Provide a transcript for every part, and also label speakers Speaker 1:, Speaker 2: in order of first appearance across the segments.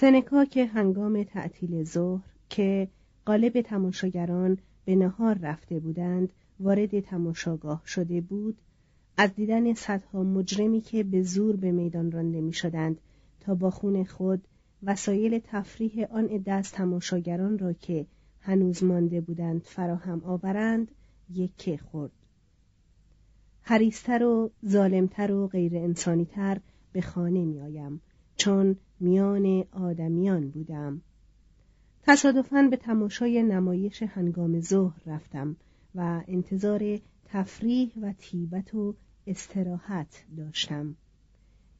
Speaker 1: سنکا که هنگام تعطیل ظهر که قالب تماشاگران به نهار رفته بودند وارد تماشاگاه شده بود از دیدن صدها مجرمی که به زور به میدان رانده می شدند تا با خون خود وسایل تفریح آن از تماشاگران را که هنوز مانده بودند فراهم آورند یکه خورد. حریستر و ظالمتر و غیر انسانیتر به خانه می آیم چون میان آدمیان بودم. تصادفاً به تماشای نمایش هنگام ظهر رفتم و انتظار تفریح و تیبت و استراحت داشتم.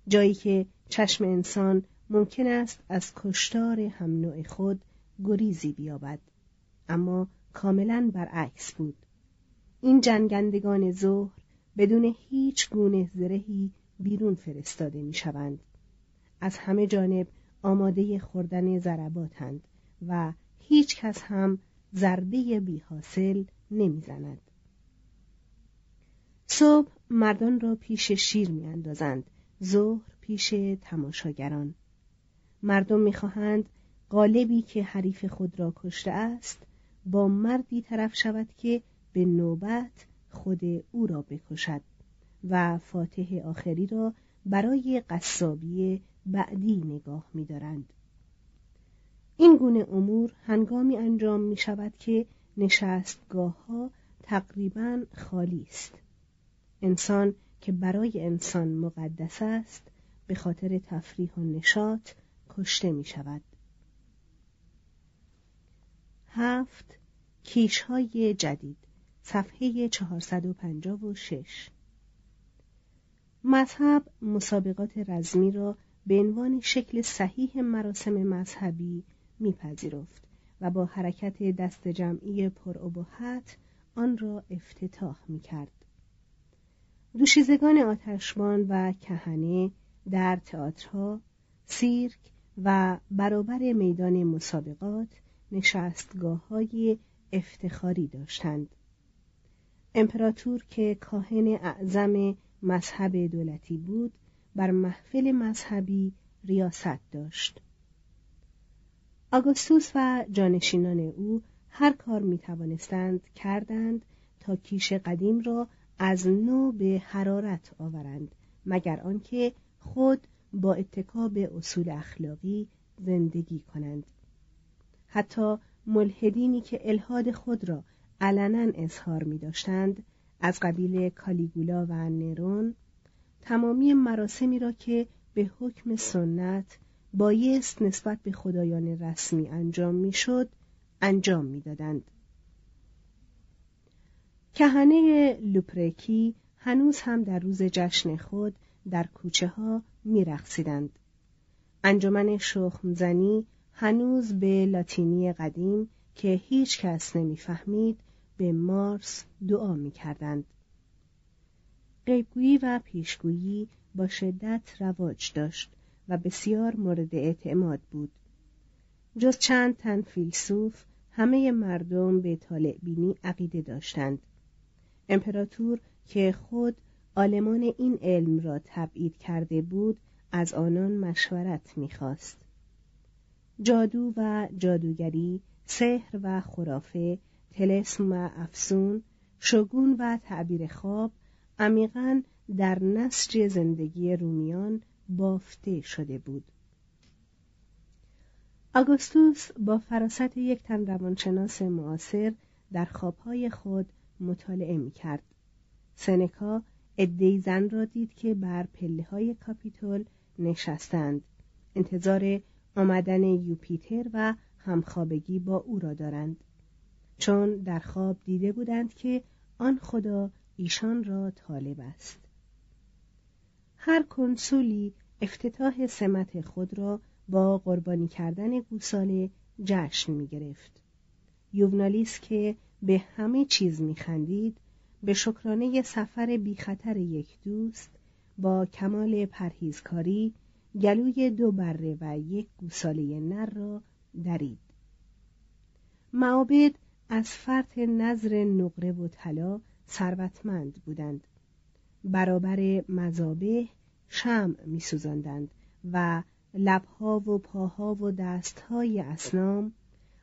Speaker 1: جایی که چشم انسان ممکن است از کشتار هم نوع خود گریزی بیابد. اما کاملا برعکس بود. این جنگندگان ظهر بدون هیچ گونه زرهی بیرون فرستاده می شوند. از همه جانب آماده خوردن ضرباتند و هیچ کس هم ضربه بی حاصل نمی‌زند. صبح مردان را پیش شیر می اندازند. ظهر پیش تماشاگران. مردم می‌خواهند قالبی که حریف خود را کشته است با مردی طرف شود که به نوبت خود او را بکشد و فاتح آخری را برای قصابی بعدی نگاه می‌دارند. این گونه امور هنگامی انجام می شود که نشستگاه ها تقریبا خالی است. انسان که برای انسان مقدس است به خاطر تفریح و نشاط کشته می شود. هفت کیش های جدید صفحه 456 مذهب مسابقات رزمی را به عنوان شکل صحیح مراسم مذهبی میپذیرفت و با حرکت دست جمعی پرابهت آن را افتتاح می‌کرد. دوشیزگان آتشبان و کهنه در تئاترها سیرک و برابر میدان مسابقات نشستگاه های افتخاری داشتند. امپراتور که کاهن اعظم مذهب دولتی بود بر محفل مذهبی ریاست داشت. آگوستوس و جانشینان او هر کار می توانستند کردند تا کیش قدیم را از نو به حرارت آورند مگر آنکه خود با اتکا به اصول اخلاقی زندگی کنند. حتی ملحدینی که الهاد خود را علنا اظهار می داشتند از قبیل کالیگولا و نرون تمامی مراسمی را که به حکم سنت بایست نسبت به خدایان رسمی انجام می‌شد انجام می‌دادند کهنه لوپرکی هنوز هم در روز جشن خود در کوچه ها می رخصیدند. انجمن شخمزنی هنوز به لاتینی قدیم که هیچ کس نمی‌فهمید به مارس دعا می قیبگویی و پیشگویی با شدت رواج داشت و بسیار مورد اعتماد بود. جز چند تن فیلسوف همه مردم به طالع بینی عقیده داشتند. امپراتور که خود آلمان این علم را تبعید کرده بود از آنان مشورت می‌خواست. جادو و جادوگری، سحر و خرافه، تلسم و افسون، شگون و تعبیر خواب عمیقا در نسج زندگی رومیان بافته شده بود. آگوستوس با فراست یک تن روانشناس معاصر در خوابهای خود مطالعه می کرد. سنکا ادهی زن را دید که بر پله های کاپیتول نشستند. انتظار آمدن یوپیتر و همخوابگی با او را دارند. چون در خواب دیده بودند که آن خدا ایشان را طالب است. هر کنسولی افتتاح سمت خود را با قربانی کردن گوساله جشن می گرفت. یوونالیس که به همه چیز می خندید به شکرانه سفر بی خطر یک دوست با کمال پرهیزکاری گلوی دو بره و یک گوساله نر را درید. معابد از فرط نظر نقره و طلا ثروتمند بودند. برابر مذابه شم میسوزاندند و لبها و پاها و دستهای اسنام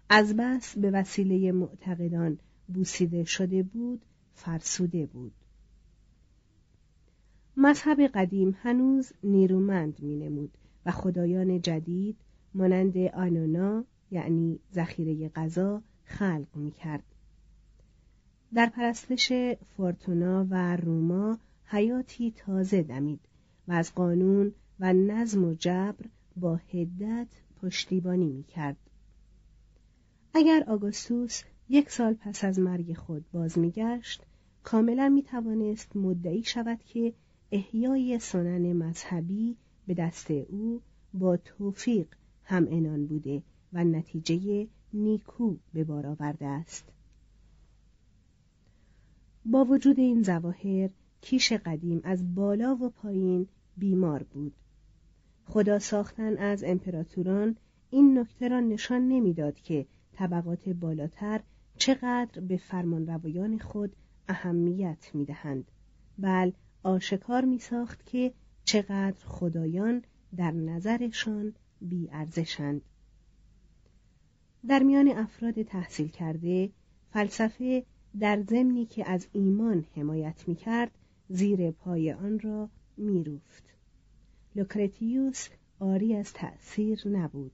Speaker 1: از بس به وسیله معتقدان بوسیده شده بود فرسوده بود مذهب قدیم هنوز نیرومند مینمود و خدایان جدید مانند آنونا یعنی ذخیره غذا خلق می‌کرد در پرستش فورتونا و روما حیاتی تازه دمید و از قانون و نظم و جبر با هدت پشتیبانی می کرد. اگر آگوستوس یک سال پس از مرگ خود باز میگشت کاملا می توانست مدعی شود که احیای سنن مذهبی به دست او با توفیق هم انان بوده و نتیجه نیکو به بار آورده است با وجود این زواهر کیش قدیم از بالا و پایین بیمار بود. خدا ساختن از امپراتوران این نکته را نشان نمی‌داد که طبقات بالاتر چقدر به فرمانروایان خود اهمیت می‌دهند. بل آشکار می ساخت که چقدر خدایان در نظرشان بیارزشند در میان افراد تحصیل کرده فلسفه در ضمنی که از ایمان حمایت می کرد زیر پای آن را می روفت. لوکرتیوس آری از تأثیر نبود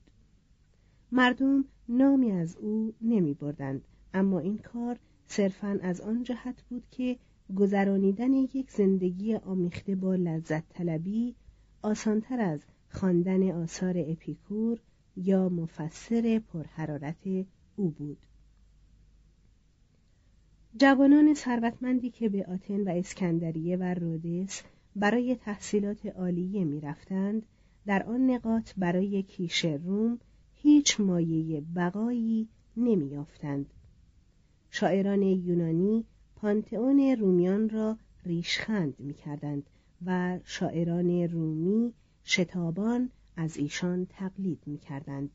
Speaker 1: مردم نامی از او نمی بردند اما این کار صرفا از آن جهت بود که گذرانیدن یک زندگی آمیخته با لذت طلبی آسانتر از خواندن آثار اپیکور یا مفسر پرحرارت او بود جوانان ثروتمندی که به آتن و اسکندریه و رودس برای تحصیلات عالیه می‌رفتند در آن نقاط برای کیش روم هیچ مایه بقایی نمیافتند شاعران یونانی پانتئون رومیان را ریشخند می‌کردند و شاعران رومی شتابان از ایشان تقلید می‌کردند.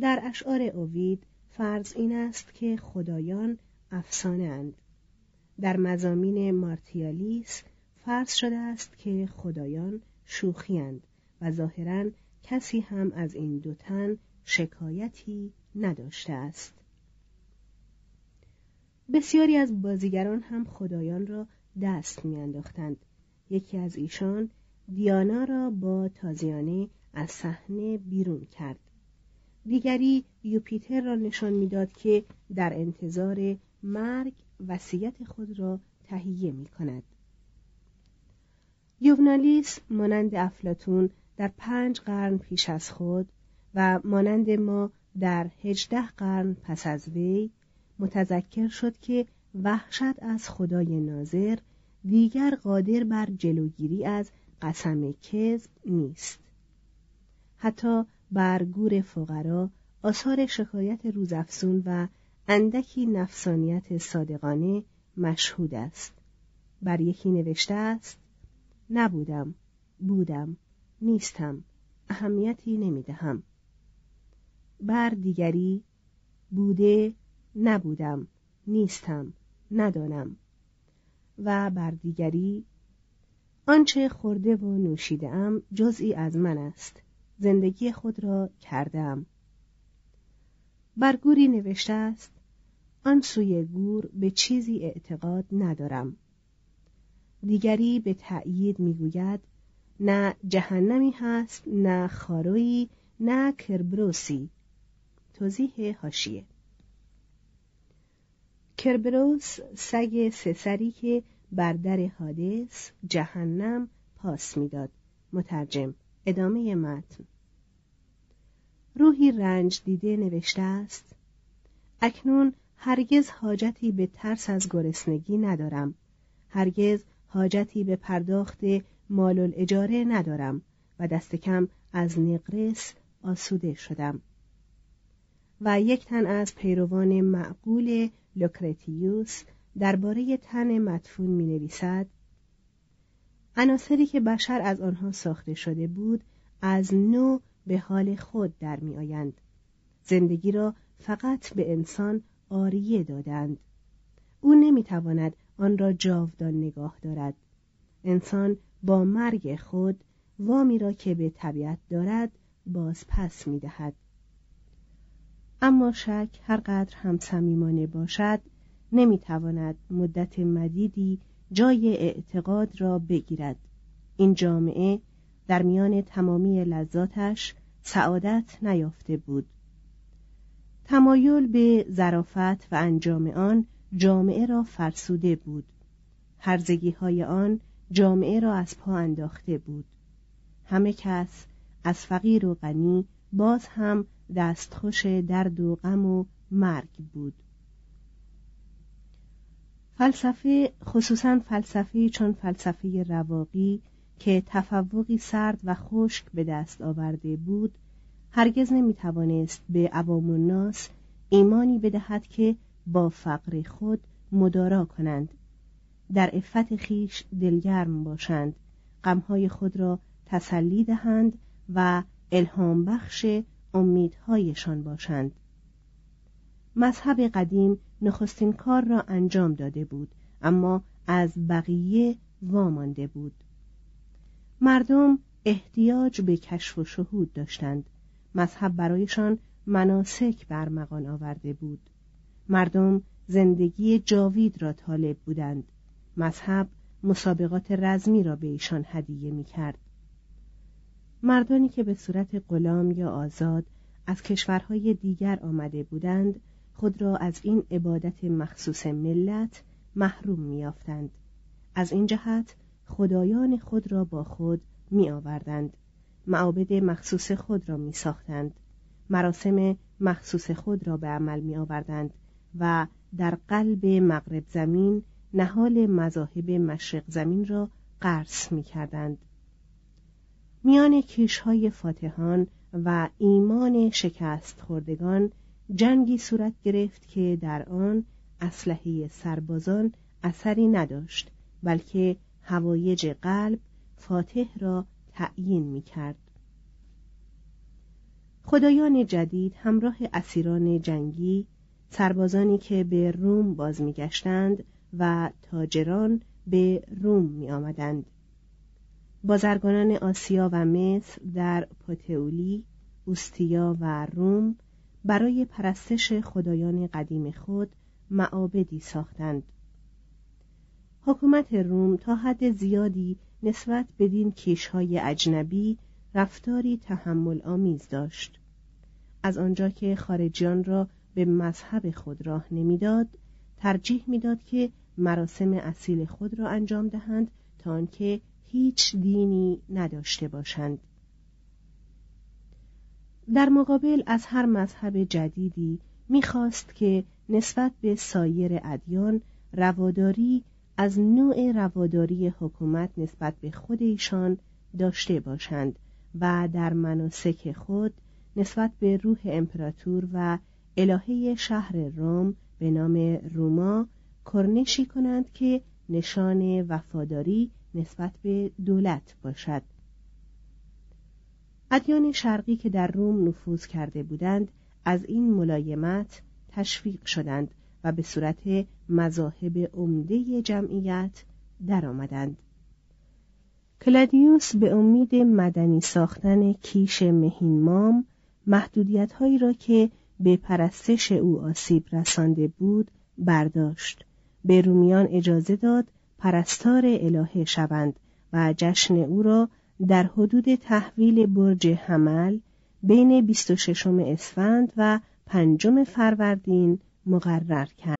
Speaker 1: در اشعار اوید فرض این است که خدایان افسانه اند. در مزامین مارتیالیس فرض شده است که خدایان شوخیند و ظاهرا کسی هم از این دو تن شکایتی نداشته است. بسیاری از بازیگران هم خدایان را دست میانداختند. یکی از ایشان دیانا را با تازیانه از صحنه بیرون کرد. دیگری یوپیتر را نشان می‌داد که در انتظار مرگ وصیت خود را تهیه می کند. یوونالیس مانند افلاتون در پنج قرن پیش از خود و مانند ما در هجده قرن پس از وی متذکر شد که وحشت از خدای ناظر دیگر قادر بر جلوگیری از قسم کذب نیست حتی بر گور فقرا آثار شکایت روزافزون و اندکی نفسانیت صادقانه مشهود است. بر یکی نوشته است نبودم بودم نیستم اهمیتی نمی‌دهم. بر دیگری بوده نبودم نیستم ندانم. و بر دیگری آنچه خورده و نوشیده ام جزئی از من است. زندگی خود را کردم بر گوری نوشته است آن سوی گور به چیزی اعتقاد ندارم. دیگری به تأیید می‌گوید نه جهنمی هست نه خارویی نه کربروسی. توضیح هاشیه کربروس سگ سسری که بر در حادث جهنم پاس می‌داد. مترجم ادامه متن. روحی رنج دیده نوشته است اکنون هرگز حاجتی به ترس از گرسنگی ندارم هرگز حاجتی به پرداخت مال الاجاره ندارم و دست کم از نقرس آسوده شدم و یک تن از پیروان معقول لوکرتیوس درباره تن مدفون می نویسد عناصری که بشر از آنها ساخته شده بود از نو به حال خود در می آیند. زندگی را فقط به انسان آریه دادند. او نمی‌تواند آن را جاودان نگاه دارد. انسان با مرگ خود وامی را که به طبیعت دارد باز پس می دهد. اما شک هرقدر هم صمیمانه باشد نمی‌تواند مدت مدیدی جای اعتقاد را بگیرد. این جامعه در میان تمامی لذاتش سعادت نیافته بود. تمایل به ظرافت و انجام آن جامعه را فرسوده بود. هرزگی های آن جامعه را از پا انداخته بود. همه کس از فقیر و غنی باز هم دستخوش درد و غم و مرگ بود. فلسفه خصوصا فلسفه چون فلسفه رواقی که تفوقی سرد و خشک به دست آورده بود هرگز نمی توانست به عوام الناس ایمانی بدهد که با فقر خود مدارا کنند. در عفت خیش دلگرم باشند. غمهای خود را تسلی دهند و الهام بخش امیدهایشان باشند. مذهب قدیم نخستین کار را انجام داده بود اما از بقیه وامانده بود. مردم احتیاج به کشف و شهود داشتند. مذهب برایشان مناسک برمغان آورده بود. مردم زندگی جاوید را طالب بودند. مذهب مسابقات رزمی را به ایشان هدیه می کرد. مردانی که به صورت غلام یا آزاد از کشورهای دیگر آمده بودند خود را از این عبادت مخصوص ملت محروم میافتند از این جهت خدایان خود را با خود می آوردند معابد مخصوص خود را می ساختند مراسم مخصوص خود را به عمل می آوردند و در قلب مغرب زمین نهال مذاهب مشرق زمین را قرص می کردند. میان کیشهای فاتحان و ایمان شکست خوردگان جنگی صورت گرفت که در آن اسلحه سربازان اثری نداشت بلکه هوایج قلب فاتح را تعیین می کرد. خدایان جدید همراه اسیران جنگی سربازانی که به روم باز میگشتند و تاجران به روم می آمدند. بازرگانان آسیا و مصر در پاتئولی، اوستیا و روم برای پرستش خدایان قدیم خود معابدی ساختند حکومت روم تا حد زیادی نسبت بدین کیشهای اجنبی رفتاری تحمل آمیز داشت. از آنجا که خارجیان را به مذهب خود راه نمی‌داد ترجیح می‌داد که مراسم اصیل خود را انجام دهند تا آنکه هیچ دینی نداشته باشند. در مقابل از هر مذهب جدیدی می‌خواست که نسبت به سایر ادیان رواداری از نوع رواداری حکومت نسبت به خود ایشان داشته باشند و در مناسک خود نسبت به روح امپراتور و الهه شهر روم به نام روما کرنشی کنند که نشان وفاداری نسبت به دولت باشد. ادیان شرقی که در روم نفوذ کرده بودند از این ملایمت تشویق شدند و به صورت مذاهب عمده جمعیت درآمدند. کلادیوس به امید مدنی ساختن کیش مهینمام محدودیت هایی را که به پرستش او آسیب رسانده بود برداشت به رومیان اجازه داد پرستار الهه شوند و جشن او را در حدود تحویل برج حمل بین 26 اسفند و پنجم فروردین مقرر کرد.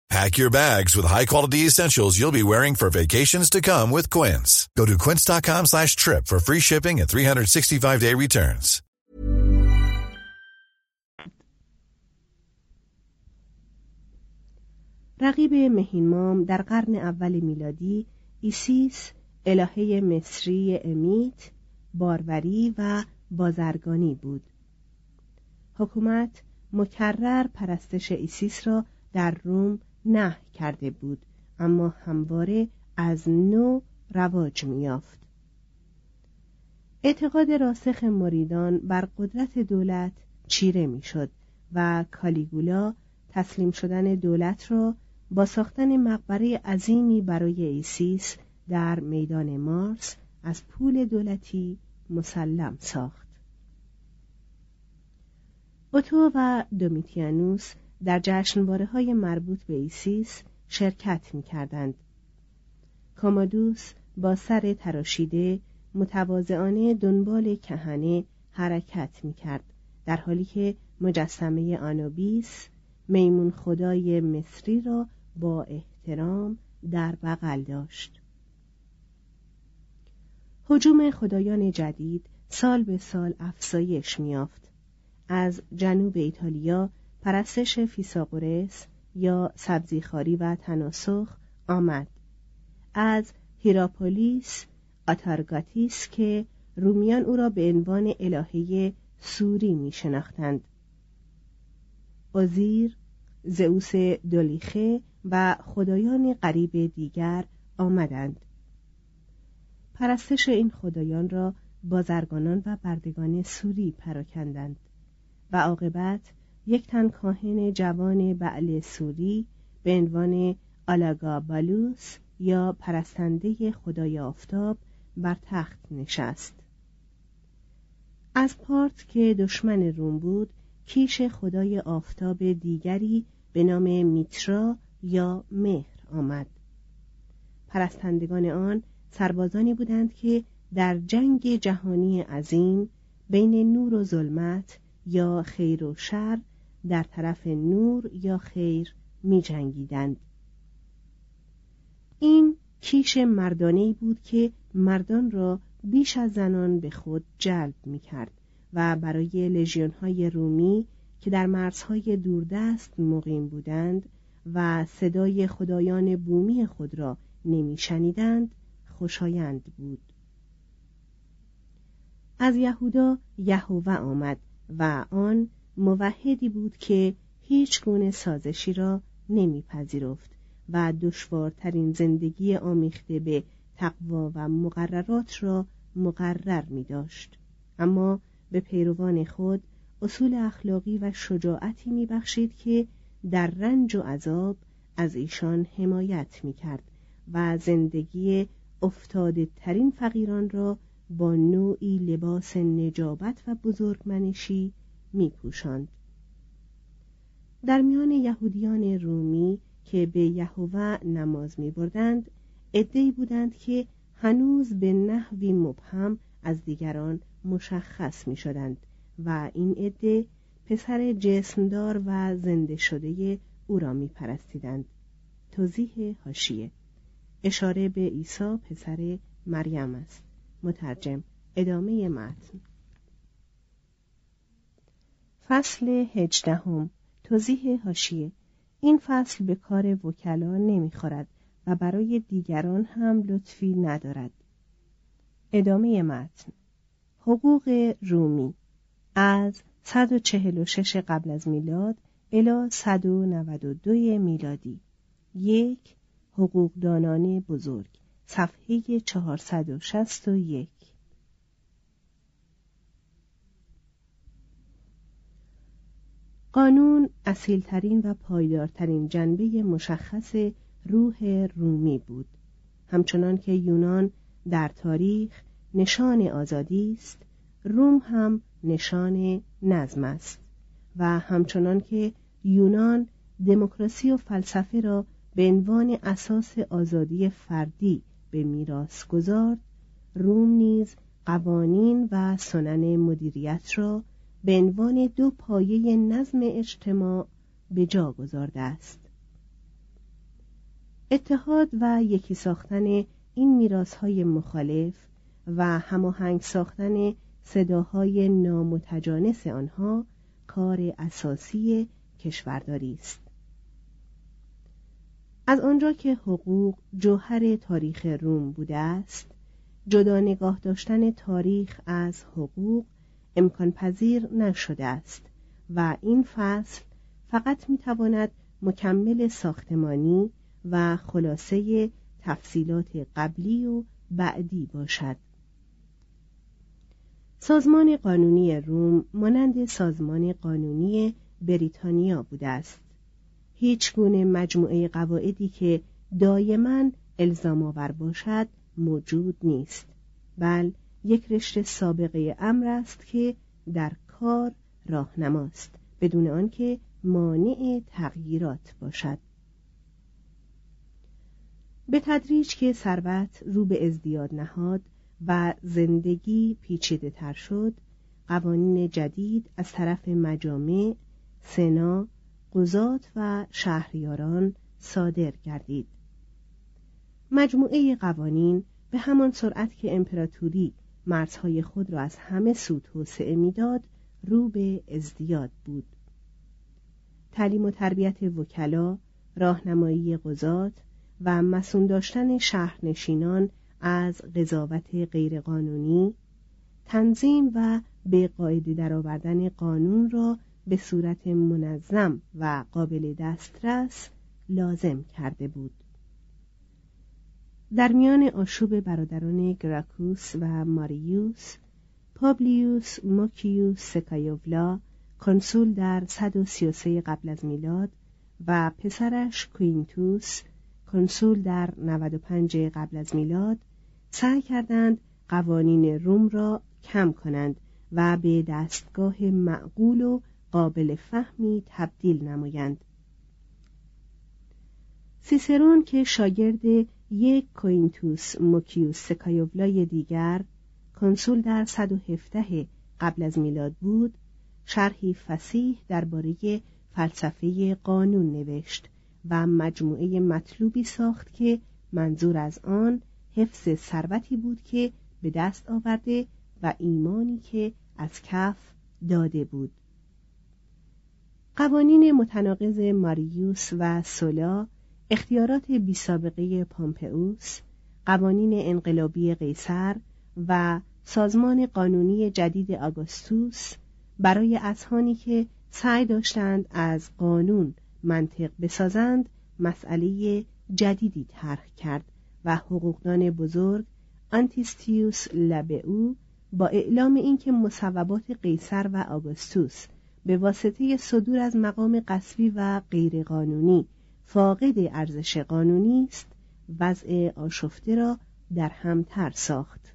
Speaker 2: Pack your bags with high-quality essentials you'll be wearing for vacations to come with Quince. Go to quince.com slash trip for free shipping and 365-day returns.
Speaker 1: رقیب مهین‌مام در قرن اول میلادی ایسیس الهه مصری امومت، باروری و بازرگانی بود. حکومت مکرر پرستش ایسیس را در روم نهی کرده بود اما همواره از نو رواج میافت اعتقاد راسخ مریدان بر قدرت دولت چیره می‌شد و کالیگولا تسلیم شدن دولت را با ساختن مقبره عظیمی برای ایسیس در میدان مارس از پول دولتی مسلم ساخت. اوتو و دومیتیانوس در جشنواره های مربوط به ایسیس شرکت می کردند. کامادوس با سر تراشیده متواضعانه دنبال کهنه حرکت می کرد در حالی که مجسمه آنوبیس میمون خدای مصری را با احترام در بغل داشت حجوم خدایان جدید سال به سال افزایش میافت از جنوب ایتالیا پرستش فیساغورس یا سبزیخواری و تناسخ آمد. از هیراپولیس آتارگاتیس که رومیان او را به عنوان الهه سوری می شناختند اوزیر زئوس دولیخه و خدایان غریب دیگر آمدند. پرستش این خدایان را بازرگانان و بردگان سوری پراکندند و عاقبت یک تن کاهن جوان بعل سوری به عنوان آلاگا بالوس یا پرستنده خدای آفتاب بر تخت نشست. از پارت که دشمن روم بود کیش خدای آفتاب دیگری به نام میترا یا مهر آمد. پرستندگان آن سربازانی بودند که در جنگ جهانی عظیم بین نور و ظلمت یا خیر و شر در طرف نور یا خیر می جنگیدند. این کیش مردانه بود که مردان را بیش از زنان به خود جلب می کرد و برای لژیون های رومی که در مرزهای دوردست مقیم بودند و صدای خدایان بومی خود را نمیشنیدند خوشایند بود از یهودا یهوه آمد و آن موحدی بود که هیچ گونه سازشی را نمیپذیرفت و دشوارترین زندگی آمیخته به تقوا و مقررات را مقرر می داشت. اما به پیروان خود اصول اخلاقی و شجاعتی می بخشید که در رنج و عذاب از ایشان حمایت می کرد و زندگی افتاده ترین فقیران را با نوعی لباس نجابت و بزرگمنشی می پوشند. در میان یهودیان رومی که به یهوه نماز می بردند ادهی بودند که هنوز به نحوی مبهم از دیگران مشخص می شدند و این عده پسر جسمدار و زنده شده او را می پرستیدند. توضیح هاشیه اشاره به عیسی پسر مریم است مترجم ادامه متن فصل هجدهم. توضیح هاشیه این فصل به کار وکلا نمی‌خورد و برای دیگران هم لطفی ندارد. ادامه متن. حقوق رومی. از 146 قبل از میلاد الی 192 میلادی. یک حقوقدانان بزرگ. صفحه 461 قانون اصیلترین و پایدارترین جنبه مشخص روح رومی بود. همچنان که یونان در تاریخ نشان آزادی است روم هم نشان نظم است. و همچنان که یونان دموکراسی و فلسفه را به عنوان اساس آزادی فردی به میراث گذارد روم نیز قوانین و سنن مدیریت را به عنوان دو پایه نظم اجتماع به جا گذارده است. اتحاد و یکی ساختن این میراث های مخالف و هماهنگ ساختن صداهای نامتجانس آنها کار اساسی کشورداری است. از آنجا که حقوق جوهر تاریخ روم بوده است جدا نگاه داشتن تاریخ از حقوق امکان پذیر نشده است و این فصل فقط می‌تواند مکمل ساختمانی و خلاصه تفصیلات قبلی و بعدی باشد. سازمان قانونی روم مانند سازمان قانونی بریتانیا بوده است. هیچ گونه مجموعه قواعدی که دایما الزام آور باشد موجود نیست. بل یک رشته سابقه امر است که در کار راهنماست بدون آنکه مانع تغییرات باشد. به تدریج که ثروت رو به ازدیاد نهاد و زندگی پیچیده تر شد قوانین جدید از طرف مجامع، سنا، قضات و شهریاران صادر گردید. مجموعه قوانین به همان سرعت که امپراتوری مرزهای خود را از همه سو توسعه می‌داد رو به ازدیاد بود. تعلیم و تربیت وکلا راهنمایی قضات و مسون داشتن شهرنشینان از قضاوت غیرقانونی تنظیم و به قاعده درآوردن قانون را به صورت منظم و قابل دسترس لازم کرده بود. در میان آشوب برادران گراکوس و ماریوس پابلیوس موکیوس سکایوولا کنسول در 133 قبل از میلاد و پسرش کوینتوس کنسول در 95 قبل از میلاد سعی کردند قوانین روم را کم کنند و به دستگاه معقول و قابل فهمی تبدیل نمایند. سیسرون که شاگرد یک کوینتوس موکیوس سکایوولای دیگر کنسول در 117 قبل از میلاد بود شرحی فسیح درباره فلسفه قانون نوشت و مجموعه مطلوبی ساخت که منظور از آن حفظ ثروتی بود که به دست آورده و ایمانی که از کف داده بود. قوانین متناقض ماریوس و سولا اختیارات بی سابقه پامپئوس قوانین انقلابی قیصر و سازمان قانونی جدید آگوستوس برای اذهانی که سعی داشتند از قانون منطق بسازند مسئله جدیدی طرح کرد و حقوقدان بزرگ آنتیستیوس لبئو با اعلام اینکه مصوبات قیصر و آگوستوس به واسطه صدور از مقام قصبی و غیرقانونی فاقد ارزش قانونی است. وضع آشفته را در همتر ساخت.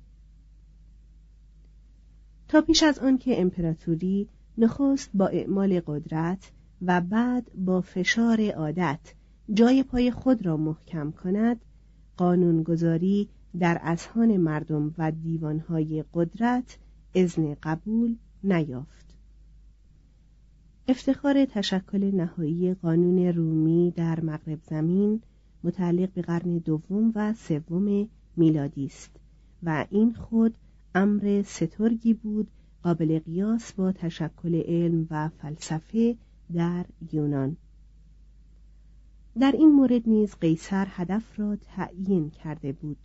Speaker 1: تا پیش از آنکه امپراتوری نخست با اعمال قدرت و بعد با فشار عادت جای پای خود را محکم کند قانونگذاری در اذهان مردم و دیوانهای قدرت اذن قبول نیافت. افتخار تشکل نهایی قانون رومی در مغرب زمین متعلق به قرن دوم و سوم میلادی است و این خود امر سترگی بود قابل قیاس با تشکل علم و فلسفه در یونان. در این مورد نیز قیصر هدف را تعیین کرده بود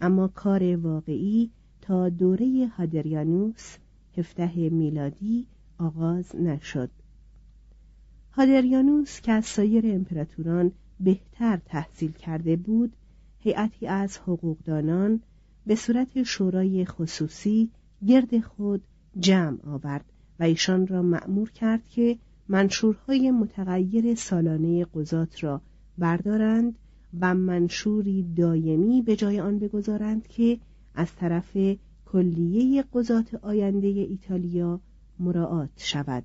Speaker 1: اما کار واقعی تا دوره هادریانوس هفته میلادی آغاز نشد. هادریانوس که از سایر امپراتوران بهتر تحصیل کرده بود هیئتی از حقوقدانان به صورت شورای خصوصی گرد خود جمع آورد و ایشان را مأمور کرد که منشورهای متغیر سالانه قضات را بردارند و منشوری دایمی به جای آن بگذارند که از طرف کلیه قضات آینده ایتالیا مراعات شود.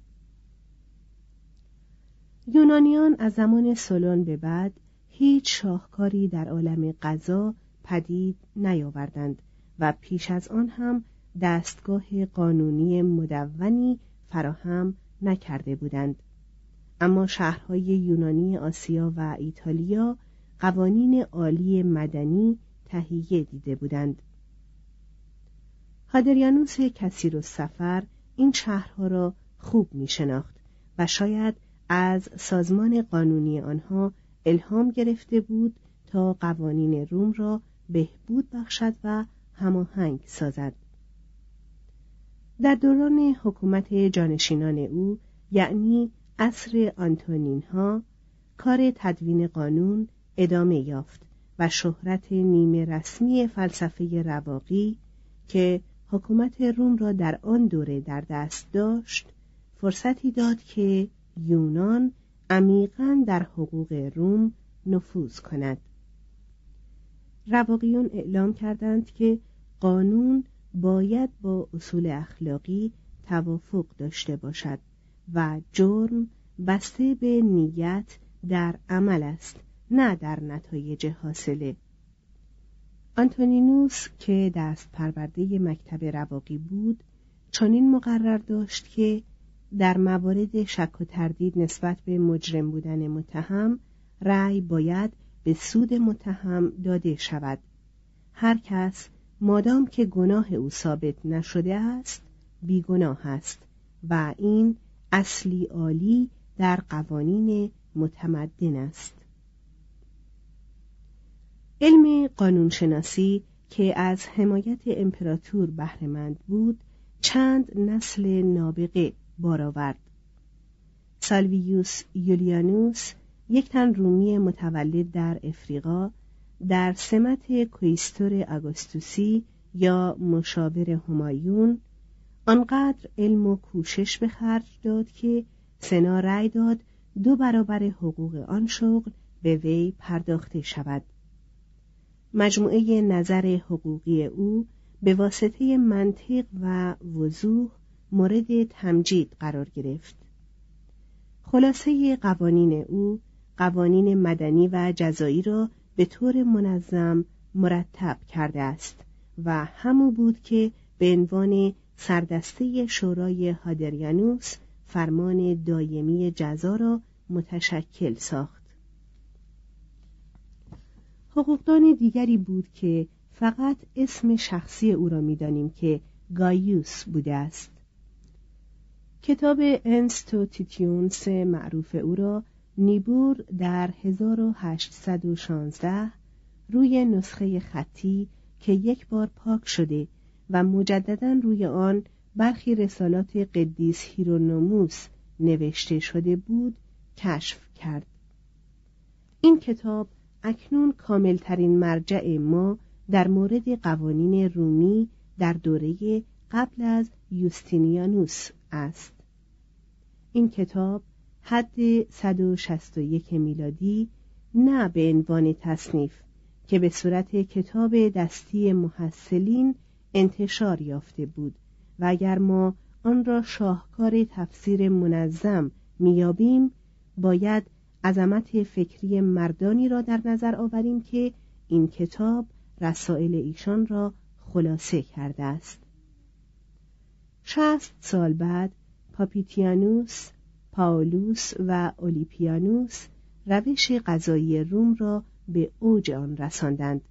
Speaker 1: یونانیان از زمان سولون به بعد هیچ شاهکاری در عالم قضا پدید نیاوردند و پیش از آن هم دستگاه قانونی مدونی فراهم نکرده بودند. اما شهرهای یونانی آسیا و ایتالیا قوانین عالی مدنی تهیه دیده بودند. هادریانوس کثیر و سفر این شهرها را خوب می شناخت و شاید از سازمان قانونی آنها الهام گرفته بود تا قوانین روم را بهبود بخشد و هماهنگ سازد. در دوران حکومت جانشینان او یعنی عصر آنتونین ها کار تدوین قانون ادامه یافت و شهرت نیمه رسمی فلسفه رواقی که حکومت روم را در آن دوره در دست داشت فرصتی داد که یونان عمیقا در حقوق روم نفوذ کند. رواقیون اعلام کردند که قانون باید با اصول اخلاقی توافق داشته باشد و جرم بسته به نیت در عمل است نه در نتایج حاصله. آنتونینوس که دست پرورده مکتب رواقی بود چنین مقرر داشت که در موارد شک و تردید نسبت به مجرم بودن متهم رأی باید به سود متهم داده شود. هر کس مادام که گناه او ثابت نشده است بیگناه است و این اصلی عالی در قوانین متمدن است. علم قانونشناسی که از حمایت امپراتور بهرهمند بود چند نسل نابغه بار آورد. سالویوس یولیانوس یک تن رومی متولد در افریقا در سمت کویستور آگوستوسی یا مشاور همایون آنقدر علم و کوشش به خرج داد که سنا رأی داد دو برابر حقوق آن شغل به وی پرداخته شود. مجموعه نظر حقوقی او به واسطه منطق و وضوح مورد تمجید قرار گرفت. خلاصه قوانین او قوانین مدنی و جزایی را به طور منظم مرتب کرده است و همو بود که به عنوان سردسته شورای هادریانوس فرمان دایمی جزا را متشکل ساخت. حقوقدان دیگری بود که فقط اسم شخصی او را می‌دانیم که گایوس بوده است. کتاب انستوتیتیونس معروف او را نیبور در 1816 روی نسخه خطی که یک بار پاک شده و مجددا روی آن برخی رسالات قدیس هیرونوموس نوشته شده بود کشف کرد. این کتاب اکنون کاملترین مرجع ما در مورد قوانین رومی در دوره قبل از یوستینیانوس است. این کتاب حد 161 میلادی نه به عنوان تصنیف که به صورت کتاب دستی محصلین انتشار یافته بود و اگر ما آن را شاهکار تفسیر منظم میابیم باید عظمت فکری مردانی را در نظر آوریم که این کتاب رسائل ایشان را خلاصه کرده است. شست سال بعد پاپیتیانوس پاولوس و اولیپیانوس روش غذایی روم را به اوج آن رساندند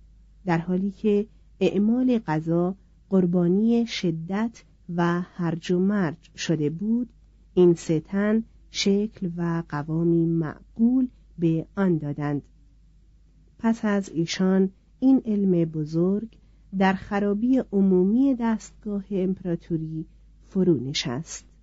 Speaker 1: در حالی که اعمال غذا قربانی شدت و هرج و مرج شده بود این ستن شکل و قوامی معقول به آن دادند. پس از ایشان این علم بزرگ در خرابی عمومی دستگاه امپراتوری فرو نشست